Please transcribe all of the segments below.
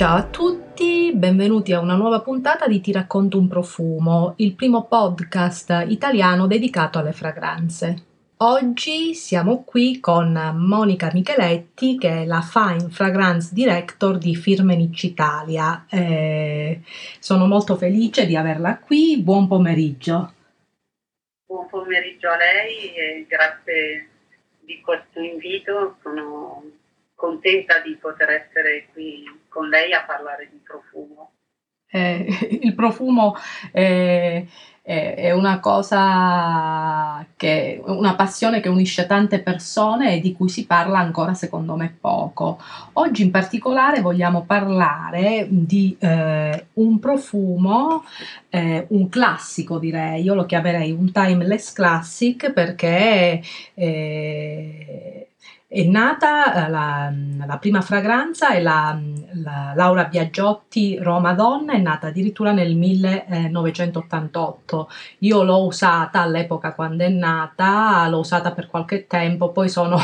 Ciao a tutti, benvenuti a una nuova puntata di Ti racconto un profumo, il primo podcast italiano dedicato alle fragranze. Oggi siamo qui con Monica Micheletti, che è la Fine Fragrance Director di Firmenich Italia. Eh, sono molto felice di averla qui. Buon pomeriggio. Buon pomeriggio a lei e grazie di questo invito. Sono contenta di poter essere qui con lei a parlare di profumo. Eh, il profumo è, è, è, una cosa che una passione che unisce tante persone e di cui si parla ancora secondo me poco. Oggi in particolare vogliamo parlare di eh, un profumo, eh, un classico direi, io lo chiamerei un timeless classic perché eh, è nata eh, la, la, prima fragranza è la, la, Laura Biagiotti Roma Donna, è nata addirittura nel 1988. Io l'ho usata all'epoca quando è nata, l'ho usata per qualche tempo, poi sono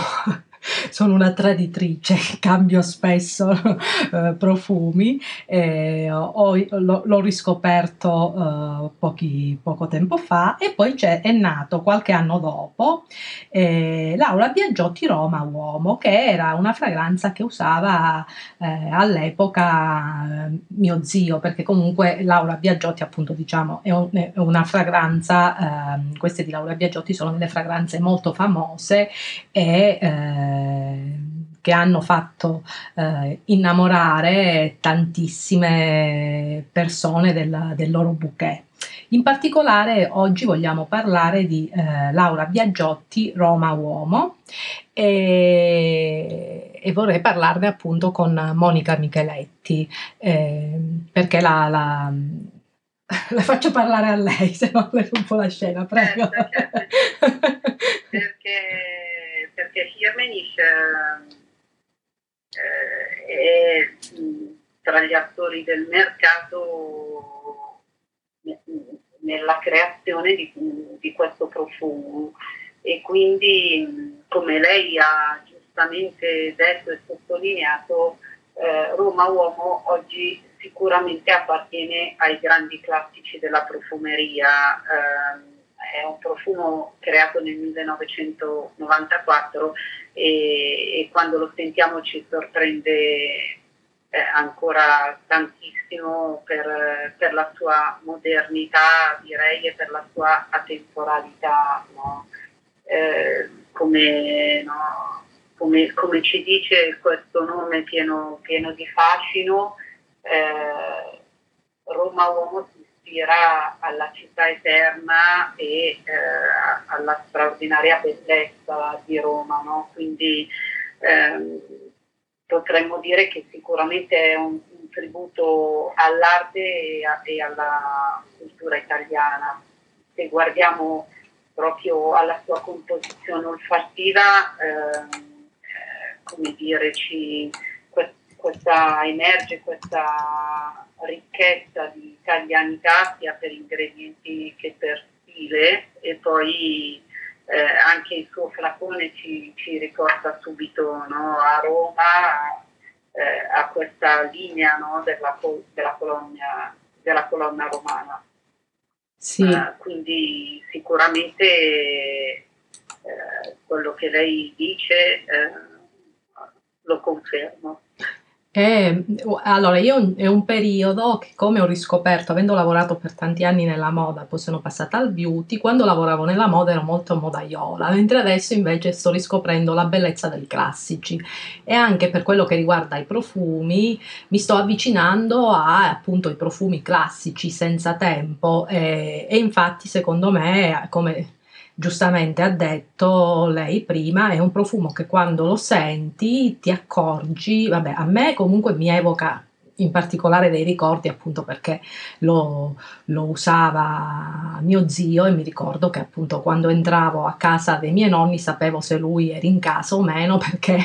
sono una traditrice, cambio spesso eh, profumi, eh, ho, l'ho, l'ho, riscoperto eh, pochi, poco tempo fa e poi è nato qualche anno dopo eh, Laura Biagiotti Roma Uomo, che era una fragranza che usava eh, all'epoca eh, mio zio, perché comunque Laura Biagiotti appunto diciamo è, un, è una fragranza, ehm, queste di Laura Biagiotti sono delle fragranze molto famose e che hanno fatto eh, innamorare tantissime persone del, del, loro bouquet. In particolare oggi vogliamo parlare di eh, Laura Biagiotti, Roma Uomo, e, e, vorrei parlarne appunto con Monica Micheletti, eh, perché la, la la faccio parlare a lei, se no le un la scena, prego. Certo, certo. perché Firmenich eh, è tra gli attori del mercato nella creazione di, di questo profumo e quindi come lei ha giustamente detto e sottolineato eh, Roma Uomo oggi sicuramente appartiene ai grandi classici della profumeria. Eh, è un profumo creato nel 1994 e, e quando lo sentiamo ci sorprende eh, ancora tantissimo per, per, la sua modernità direi e per la sua atemporalità. No? Eh, come, no? come, come, ci dice questo nome pieno, pieno di fascino, eh, Roma Uomo ispira alla città eterna e eh, alla straordinaria bellezza di Roma, no? quindi ehm, potremmo dire che sicuramente è un, un tributo all'arte e, a, e, alla cultura italiana. Se guardiamo proprio alla sua composizione olfattiva, ehm, eh, come dire, ci, questa emerge questa ricchezza di italianità sia per ingredienti che per stile e poi eh, anche il suo flacone ci, ci ricorda subito no, a Roma eh, a questa linea no, della, della, colonia, della colonna romana. Sì. Uh, quindi sicuramente eh, quello che lei dice eh, lo confermo. E, allora, io è un periodo che come ho riscoperto, avendo lavorato per tanti anni nella moda, poi sono passata al beauty, quando lavoravo nella moda ero molto modaiola, mentre adesso invece sto riscoprendo la bellezza dei classici. E anche per quello che riguarda i profumi mi sto avvicinando a appunto i profumi classici senza tempo e, e infatti secondo me come giustamente ha detto lei prima, è un profumo che quando lo senti ti accorgi, vabbè, a me comunque mi evoca in particolare dei ricordi appunto perché lo, lo, usava mio zio e mi ricordo che appunto quando entravo a casa dei miei nonni sapevo se lui era in casa o meno perché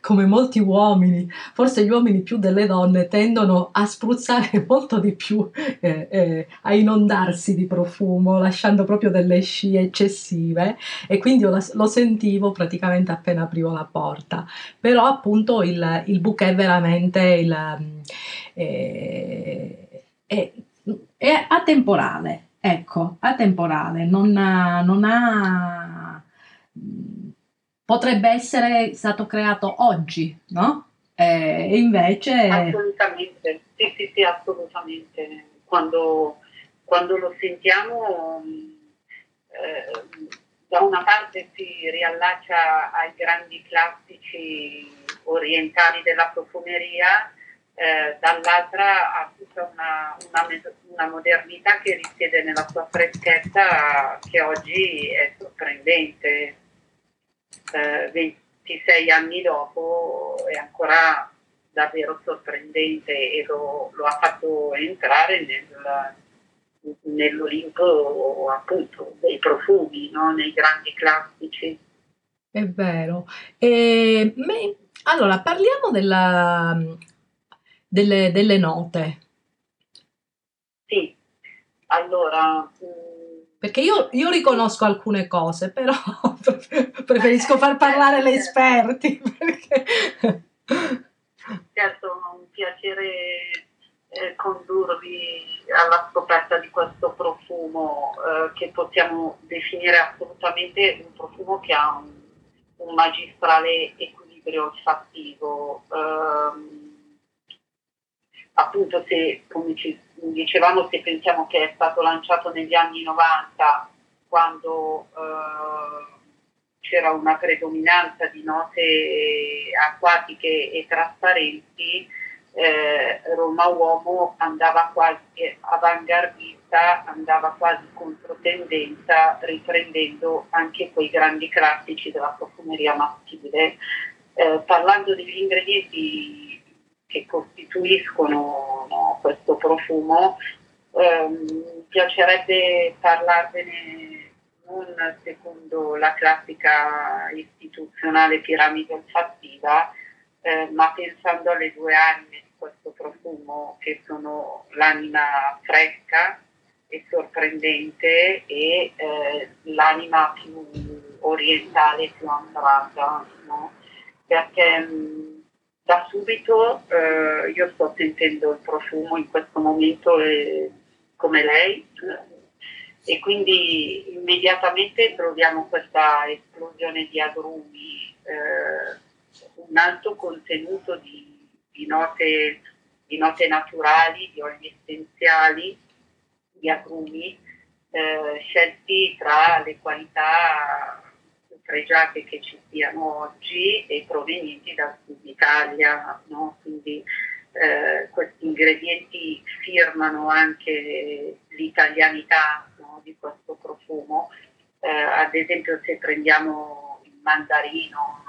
come molti uomini, forse gli uomini più delle donne tendono a spruzzare molto di più, eh, eh, a inondarsi di profumo, lasciando proprio delle scie eccessive e quindi io lo sentivo praticamente appena aprivo la porta. Però appunto il, il bouquet veramente il, eh, è, è atemporale, ecco, atemporale, non non ha potrebbe essere stato creato oggi, no? Eh, e invece... Assolutamente, sì, sì, sì, assolutamente. Quando, quando lo sentiamo, eh, da una parte si riallaccia ai grandi classici orientali della profumeria, eh, dall'altra ha tutta una, una, una, modernità che risiede nella sua freschezza che oggi è sorprendente eh, 26 anni dopo è ancora davvero sorprendente e lo, lo ha fatto entrare nel, nell'Olimpo appunto dei profumi, no? nei grandi classici. È vero. E, me, allora, parliamo della, delle, delle note. Sì, allora... Perché io, io, riconosco alcune cose, però preferisco far parlare le esperti. Perché... Certo, è un piacere eh, condurvi alla scoperta di questo profumo eh, che possiamo definire assolutamente un profumo che ha un, un magistrale equilibrio olfattivo. Eh, appunto se, come ci dicevamo, se pensiamo che è stato lanciato negli anni 90, quando eh, c'era una predominanza di note acquatiche e trasparenti, eh, Roma Uomo andava quasi avanguardista, andava quasi controtendenza, riprendendo anche quei grandi classici della profumeria maschile. Eh, parlando degli ingredienti che costituiscono no, questo profumo, ehm, mi piacerebbe parlarvene non secondo la classica istituzionale piramide olfattiva, eh, ma pensando alle due anime di questo profumo che sono l'anima fresca e sorprendente e eh, l'anima più orientale, più ambrata, no? perché mh, mm, da subito eh, io sto sentendo il profumo in questo momento eh, come lei. E quindi immediatamente troviamo questa esplosione di agrumi, eh, un alto contenuto di, di, note, di, note, naturali, di oli essenziali, di agrumi, eh, scelti tra le qualità pregiate che ci siano oggi e provenienti dal sud Italia, no? quindi eh, questi ingredienti firmano anche l'italianità no? di questo profumo. Eh, ad esempio se prendiamo il mandarino,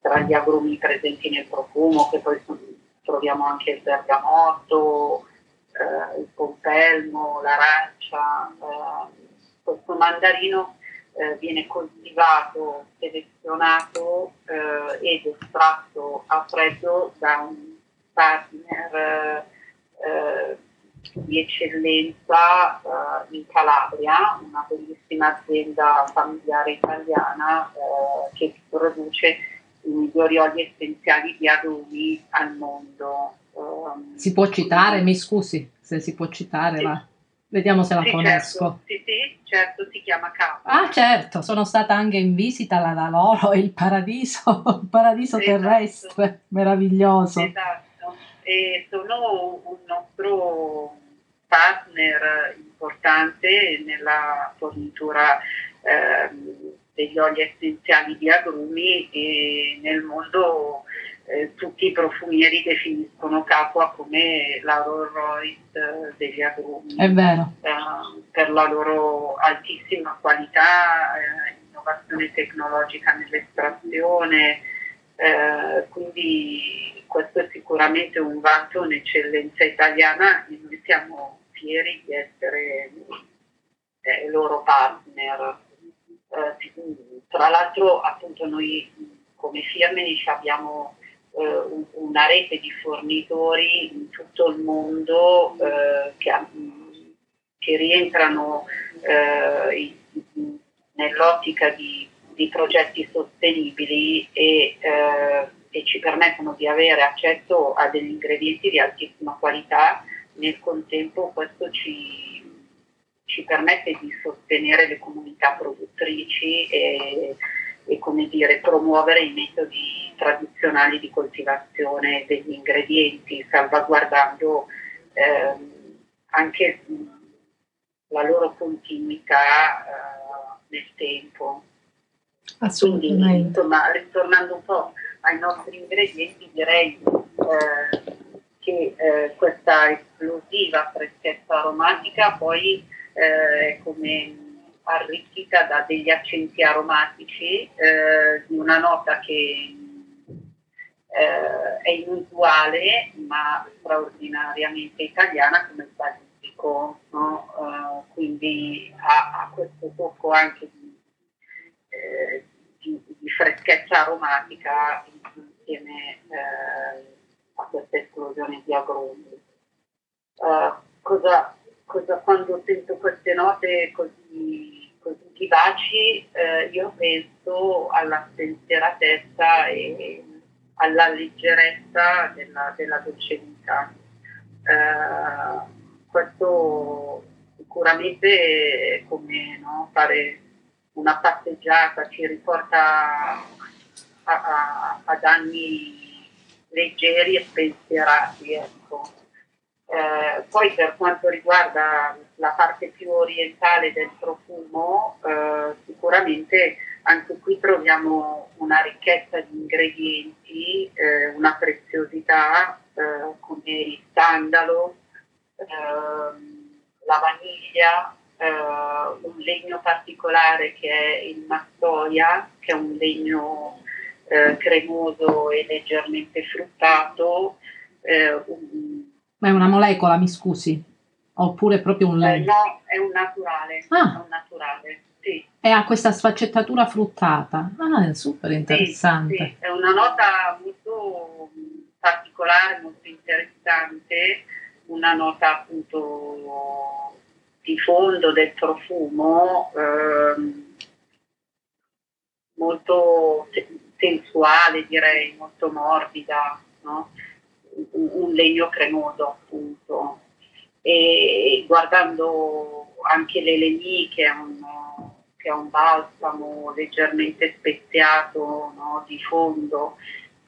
tra gli agrumi presenti nel profumo, che poi troviamo anche il bergamotto, eh, il pompelmo, l'arancia, eh, questo mandarino eh, viene coltivato, selezionato eh, ed estratto a freddo da un partner eh, di eccellenza eh, in Calabria, una bellissima azienda familiare italiana eh, che produce i migliori oli essenziali di agrumi al mondo. Ehm, si può citare, mi scusi se si può citare, sì. ma vediamo se la sì, conosco. Certo. Sì, certo, si chiama K. Ah, certo, sono stata anche in visita da loro, il paradiso, il paradiso esatto. terrestre, meraviglioso. Esatto, e sono un nostro partner importante nella fornitura eh, degli oli essenziali di agrumi e nel mondo eh, tutti i profumieri definiscono Capua come la Rolls Royce eh, degli agrumi. È vero. Eh, per la loro altissima qualità, eh, innovazione tecnologica nell'estrazione, eh, quindi questo è sicuramente un vanto, un'eccellenza italiana e noi siamo fieri di essere loro partner. tra l'altro appunto noi come Firmenich abbiamo eh, una rete di fornitori in tutto il mondo eh, che, che, rientrano eh, nell'ottica di, di, progetti sostenibili e, eh, e, ci permettono di avere accesso a degli ingredienti di altissima qualità. Nel contempo questo ci, ci permette di sostenere le comunità produttrici e, e dire, promuovere i metodi tradizionali di coltivazione degli ingredienti, salvaguardando ehm, anche la loro continuità eh, nel tempo. Assolutamente. Quindi, insomma, ritornando un po' ai nostri ingredienti, direi eh, che eh, questa esplosiva freschezza aromatica poi eh, come arricchita da degli accenti aromatici eh, di una nota che eh, è inusuale ma straordinariamente italiana come basilico, no? uh, quindi ha, ha, questo tocco anche di, eh, di, di freschezza aromatica insieme eh, a questa esplosione di agrumi. Uh, cosa, cosa, quando sento queste note così, così vivaci, eh, io penso alla spensieratezza e alla leggerezza della, della dolce vita. Eh, questo sicuramente è come no, fare una passeggiata ci riporta a, a, ad anni leggeri e spensierati. Ecco. Eh, poi per quanto riguarda la parte più orientale del profumo, eh, sicuramente anche qui troviamo una ricchezza di ingredienti, eh, una preziosità eh, come il sandalo, ehm, la vaniglia, eh, un legno particolare che è il massoia, che è un legno eh, cremoso e leggermente fruttato. Un, Ma è una molecola, mi scusi? Oppure proprio un legno? no, è un naturale. Ah. È un naturale. E ha questa sfaccettatura fruttata. Ah, è super interessante. Sì, sì. È una nota molto particolare, molto interessante, una nota appunto di fondo del profumo, ehm, molto sensuale direi, molto morbida, no? un, un legno cremoso appunto. E guardando anche l'Eleni che è un ha un balsamo leggermente speziato no, di fondo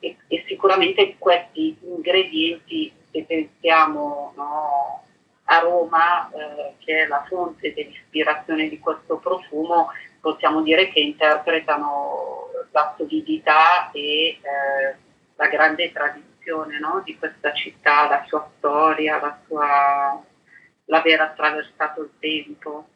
e, e, sicuramente questi ingredienti, se pensiamo no, a Roma, eh, che è la fonte dell'ispirazione di questo profumo, possiamo dire che interpretano la solidità e eh, la grande tradizione no, di questa città, la sua storia, la sua, l'aver attraversato il tempo.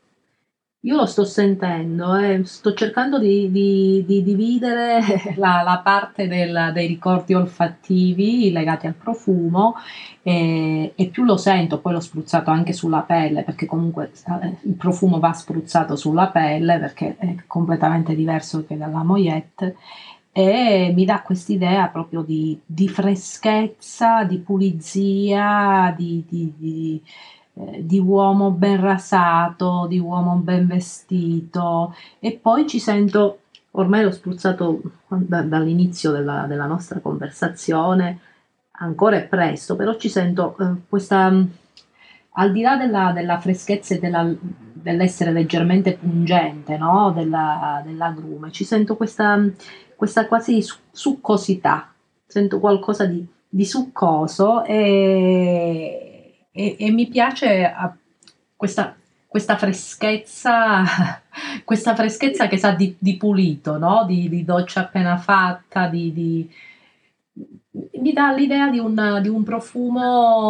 Io lo sto sentendo, eh, sto cercando di, di, di dividere la, la parte del, dei ricordi olfattivi legati al profumo e, e, più lo sento, poi l'ho spruzzato anche sulla pelle perché comunque eh, il profumo va spruzzato sulla pelle perché è completamente diverso che dalla moyette e mi dà quest'idea proprio di, di freschezza, di pulizia, di, di eh, di uomo ben rasato, di uomo ben vestito e poi ci sento, ormai l'ho spruzzato da, dall'inizio della, della, nostra conversazione, ancora è presto, però ci sento eh, questa, al di là della, della freschezza e della, dell'essere leggermente pungente no? della, dell'agrume, ci sento questa, questa quasi succosità, sento qualcosa di, di succoso e e, e mi piace questa, questa freschezza, questa freschezza che sa di, di pulito, no? di, di, doccia appena fatta, di, di, mi dà l'idea di un, di un profumo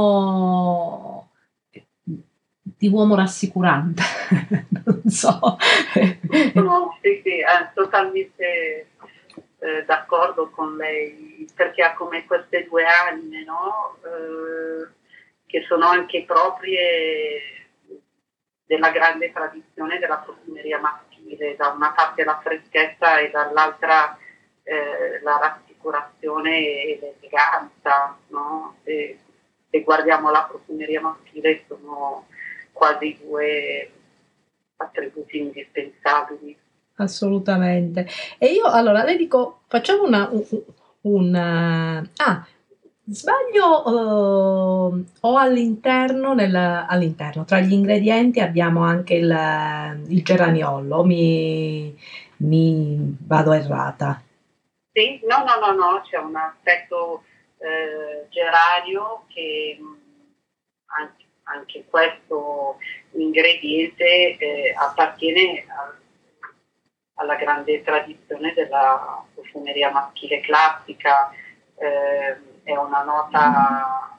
di uomo rassicurante, non so. No, sì, sì, è totalmente eh, d'accordo con lei, perché ha come queste due anime, no? Eh, che sono anche proprie della grande tradizione della profumeria maschile, da una parte la freschezza e dall'altra eh, la rassicurazione e l'eleganza, no? se, se guardiamo la profumeria maschile sono quasi due attributi indispensabili. Assolutamente. E io allora le dico, facciamo una, un, un ah, sbaglio uh, o all'interno, nel, all'interno, tra gli ingredienti abbiamo anche il, il geraniolo, mi, mi vado errata. Sì, no, no, no, no, c'è un aspetto eh, geranio che anche, anche questo ingrediente eh, appartiene a, alla grande tradizione della profumeria maschile classica, eh, è una nota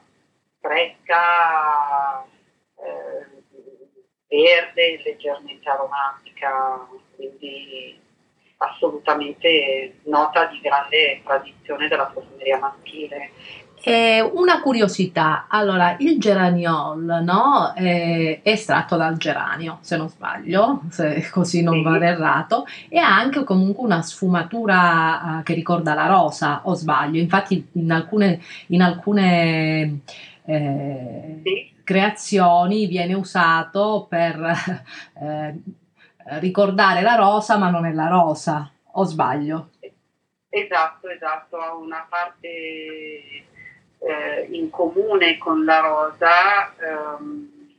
fresca, eh, verde, leggermente aromatica, quindi assolutamente nota di grande tradizione della profumeria maschile. Eh, una curiosità, allora il geraniol no? è estratto dal geranio, se non sbaglio, se così non sì. vado errato, e ha anche comunque una sfumatura uh, che ricorda la rosa, o sbaglio, infatti in alcune, in alcune eh, sì. creazioni viene usato per eh, ricordare la rosa, ma non è la rosa, o sbaglio? Esatto, esatto, ha una parte eh, in comune con la rosa, ehm,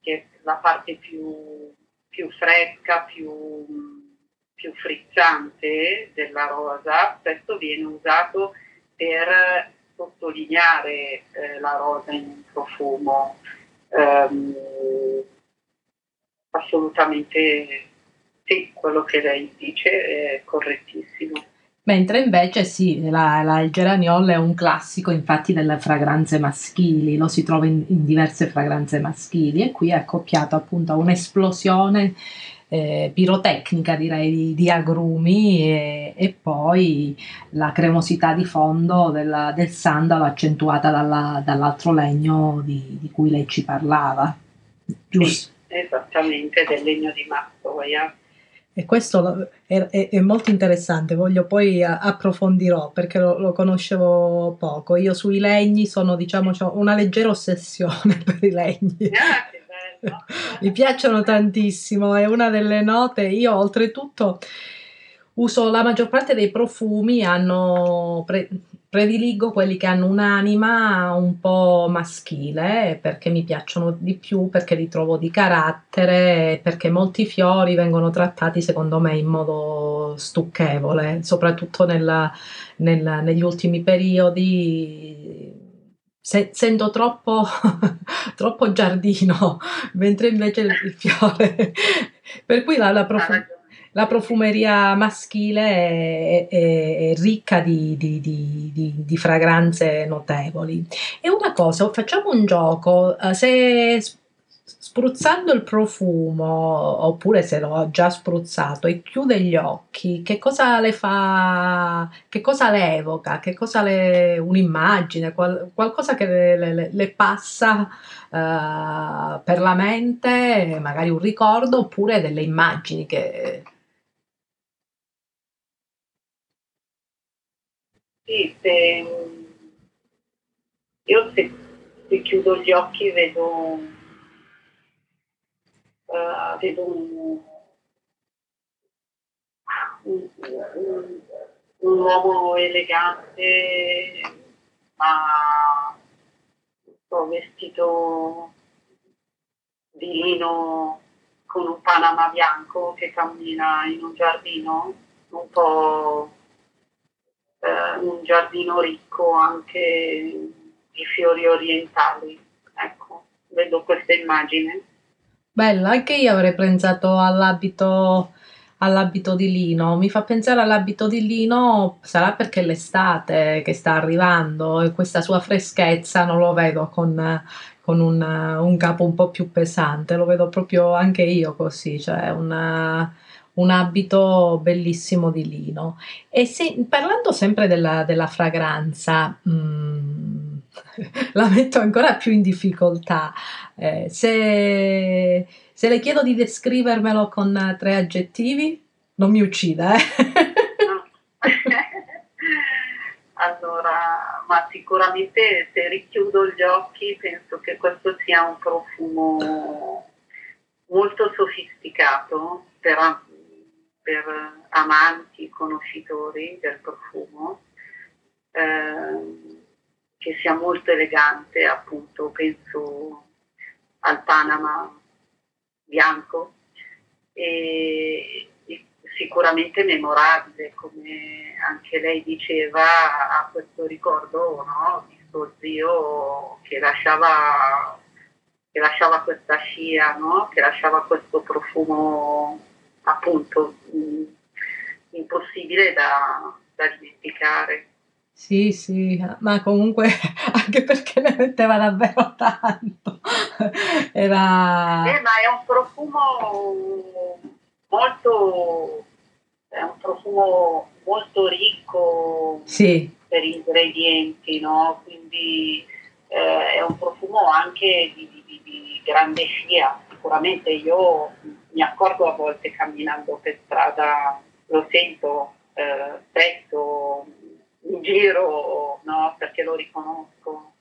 che è la parte più, più fresca, più, più, frizzante della rosa, spesso viene usato per sottolineare eh, la rosa in un profumo. Um, assolutamente sì, quello che lei dice è correttissimo. Mentre invece sì, la, la, il geraniol è un classico infatti delle fragranze maschili, lo si trova in, in diverse fragranze maschili e qui è accoppiato appunto a un'esplosione eh, pirotecnica direi di, di agrumi e, e, poi la cremosità di fondo della, del sandalo accentuata dalla, dall'altro legno di, di, cui lei ci parlava. Giusto? Sì, esattamente, del legno di Massoia. E questo è, è, è, molto interessante, voglio poi approfondirò perché lo, lo, conoscevo poco. Io sui legni sono, diciamo, ho una leggera ossessione per i legni. Ah, Mi piacciono tantissimo, è una delle note. Io oltretutto uso la maggior parte dei profumi, hanno pre- prediligo quelli che hanno un'anima un po' maschile perché mi piacciono di più, perché li trovo di carattere, perché molti fiori vengono trattati secondo me in modo stucchevole, soprattutto nel, nel, negli ultimi periodi. Se, sento troppo, troppo giardino, mentre invece il fiore. per cui la, la prof- la profumeria maschile è, è, è ricca di, di, di, di, fragranze notevoli. E una cosa, facciamo un gioco, eh, se spruzzando il profumo, oppure se l'ho già spruzzato e chiude gli occhi, che cosa le fa, che cosa le evoca, che cosa le, un'immagine, qual, qualcosa che le, le, le passa uh, per la mente, magari un ricordo, oppure delle immagini che Sì, se, io se, se, chiudo gli occhi vedo, uh, vedo un, un, un, un, uomo elegante, ma vestito di lino con un panama bianco che cammina in un giardino un po' eh, un giardino ricco anche di fiori orientali. Ecco, vedo questa immagine. Bella, anche io avrei pensato all'abito, all'abito di lino. Mi fa pensare all'abito di lino, sarà perché l'estate che sta arrivando e questa sua freschezza non lo vedo con, con un, un, capo un po' più pesante, lo vedo proprio anche io così, cioè una un abito bellissimo di lino. E se, parlando sempre della, della fragranza, mm, la metto ancora più in difficoltà. Eh, se, se, le chiedo di descrivermelo con tre aggettivi, non mi uccida, eh? ma, ma, sicuramente se richiudo gli occhi penso che questo sia un profumo molto sofisticato per, per amanti, conoscitori del profumo, eh, che sia molto elegante, appunto penso al Panama bianco e, e sicuramente memorabile, come anche lei diceva, ha questo ricordo no? di suo zio che lasciava, lasciava questa scia, no? che lasciava questo profumo appunto mh, impossibile da, da dimenticare. Sì, sì, ma comunque anche perché ne metteva davvero tanto. Era... Eh, ma è un profumo molto, è un profumo molto ricco sì. per ingredienti, no? Quindi eh, è un profumo anche di, di, di grande scia. Sicuramente io mi accorgo a volte camminando per strada, lo sento eh, spesso in giro, no? Perché lo riconosco.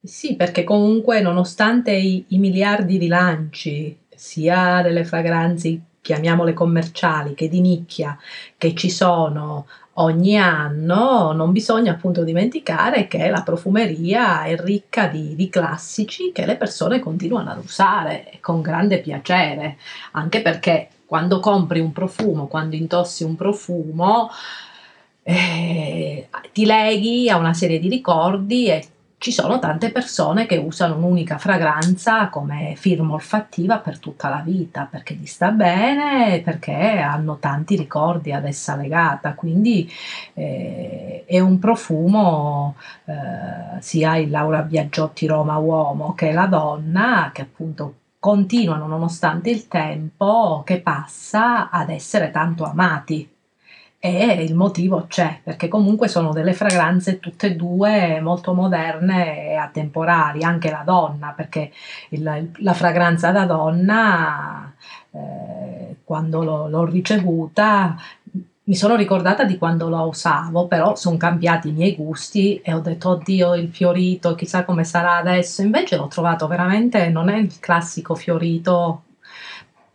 Sì, perché comunque nonostante i, i miliardi di lanci, sia delle fragranze, chiamiamole commerciali, che di nicchia, che ci sono ogni anno, non bisogna appunto dimenticare che la profumeria è ricca di, di, classici che le persone continuano ad usare con grande piacere, anche perché quando compri un profumo, quando indossi un profumo, eh, ti leghi a una serie di ricordi e ci sono tante persone che usano un'unica fragranza come firma olfattiva per tutta la vita perché gli sta bene, perché hanno tanti ricordi ad essa legata, quindi eh, è un profumo eh, sia il Laura Biagiotti Roma uomo che la donna che appunto continuano nonostante il tempo che passa ad essere tanto amati e il motivo c'è, perché comunque sono delle fragranze tutte e due molto moderne e atemporali, anche la donna, perché il, la fragranza da donna, eh, quando l'ho, l'ho ricevuta, mi sono ricordata di quando la usavo, però sono cambiati i miei gusti e ho detto oddio il fiorito, chissà come sarà adesso, invece l'ho trovato veramente, non è il classico fiorito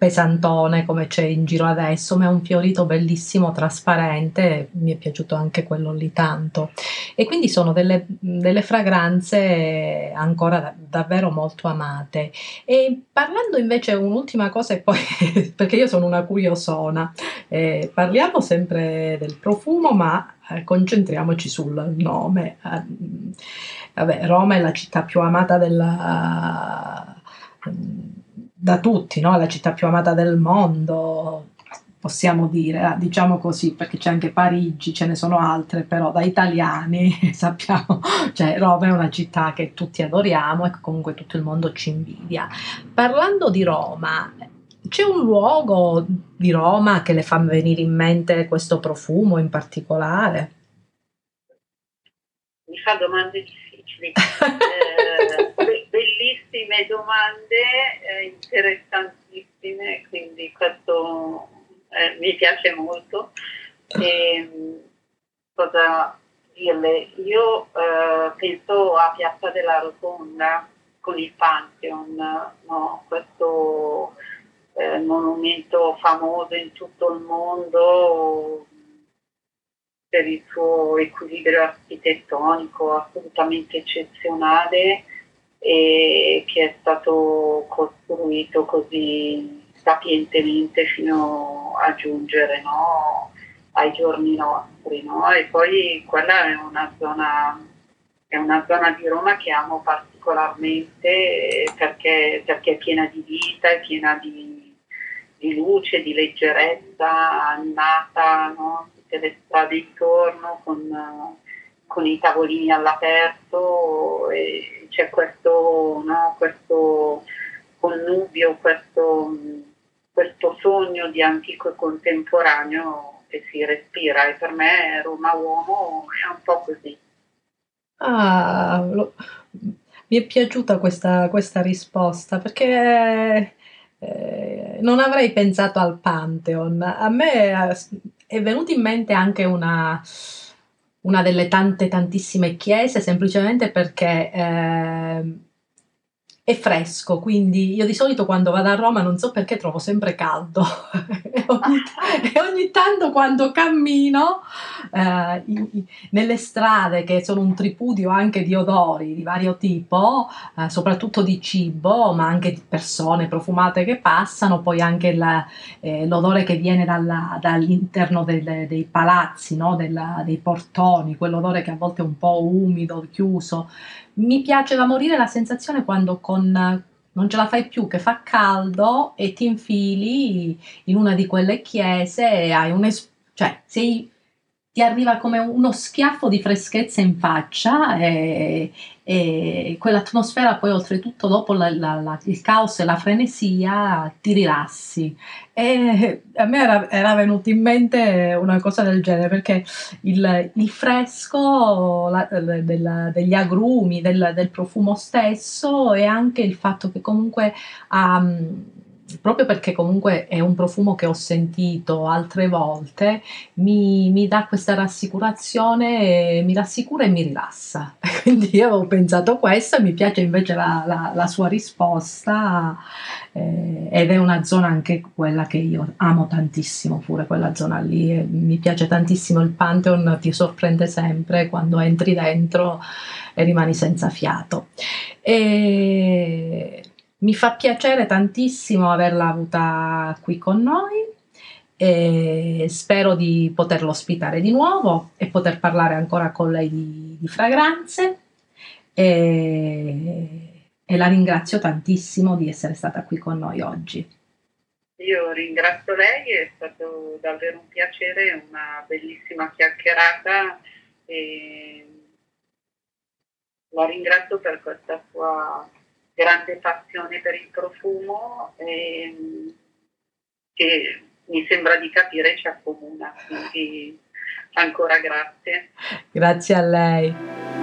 pesantone come c'è in giro adesso, ma è un fiorito bellissimo, trasparente, mi è piaciuto anche quello lì tanto. E quindi sono delle, delle fragranze ancora da, davvero molto amate. E parlando invece un'ultima cosa, e poi perché io sono una curiosona, eh, parliamo sempre del profumo, ma eh, concentriamoci sul nome. Eh, vabbè, Roma è la città più amata della da tutti, no? la città più amata del mondo, possiamo dire, ah, diciamo così, perché c'è anche Parigi, ce ne sono altre, però da italiani sappiamo, cioè Roma è una città che tutti adoriamo e che comunque tutto il mondo ci invidia. Parlando di Roma, c'è un luogo di Roma che le fa venire in mente questo profumo in particolare? Mi fa domande difficili. eh, bellissime domande, eh, interessantissime, quindi questo eh, mi piace molto. E, ehm, cosa dirle? Io eh, penso a Piazza della Rotonda con il Pantheon, no? questo eh, monumento famoso in tutto il mondo per il suo equilibrio architettonico assolutamente eccezionale e che è stato costruito così sapientemente fino a giungere no, ai giorni nostri. No? E poi quella è una, zona, è una zona di Roma che amo particolarmente perché, perché è piena di vita, è piena di, di luce, di leggerezza, animata, no? tutte le strade intorno con, con i tavolini all'aperto. E, c'è questo, no, questo connubio, questo, questo sogno di antico e contemporaneo che si respira e per me Roma Uomo è un po' così. Ah, lo, mi è piaciuta questa, questa risposta perché eh, non avrei pensato al Pantheon. A me è venuta in mente anche una, una delle tante tantissime chiese semplicemente perché eh, è fresco, quindi io di solito quando vado a Roma non so perché trovo sempre caldo e, ogni, e, ogni, tanto quando cammino eh, in, nelle strade che sono un tripudio anche di odori di vario tipo, eh, soprattutto di cibo, ma anche di persone profumate che passano, poi anche la, eh, l'odore che viene dalla, dall'interno delle, dei palazzi, no? Della, dei portoni, quell'odore che a volte è un po' umido, chiuso, mi piace da morire la sensazione quando con non ce la fai più, che fa caldo e ti infili in una di quelle chiese e hai un es- cioè sei ti arriva come uno schiaffo di freschezza in faccia e, e quell'atmosfera poi oltretutto dopo la, la, la, il caos e la frenesia ti rilassi. E a me era, era venuta in mente una cosa del genere perché il, il fresco la, del, degli agrumi, del, del, profumo stesso e anche il fatto che comunque um, proprio perché comunque è un profumo che ho sentito altre volte, mi, mi dà questa rassicurazione, mi rassicura e mi rilassa. Quindi io avevo pensato questo e mi piace invece la, la, la sua risposta eh, ed è una zona anche quella che io amo tantissimo, pure quella zona lì. E mi piace tantissimo il Pantheon, ti sorprende sempre quando entri dentro e rimani senza fiato. E mi fa piacere tantissimo averla avuta qui con noi e spero di poterlo ospitare di nuovo e poter parlare ancora con lei di, di fragranze e, e la ringrazio tantissimo di essere stata qui con noi oggi. Io ringrazio lei, è stato davvero un piacere, una bellissima chiacchierata e la ringrazio per questa sua grande passione per il profumo ehm, che mi sembra di capire ci accomuna. Quindi ancora grazie. Grazie a lei.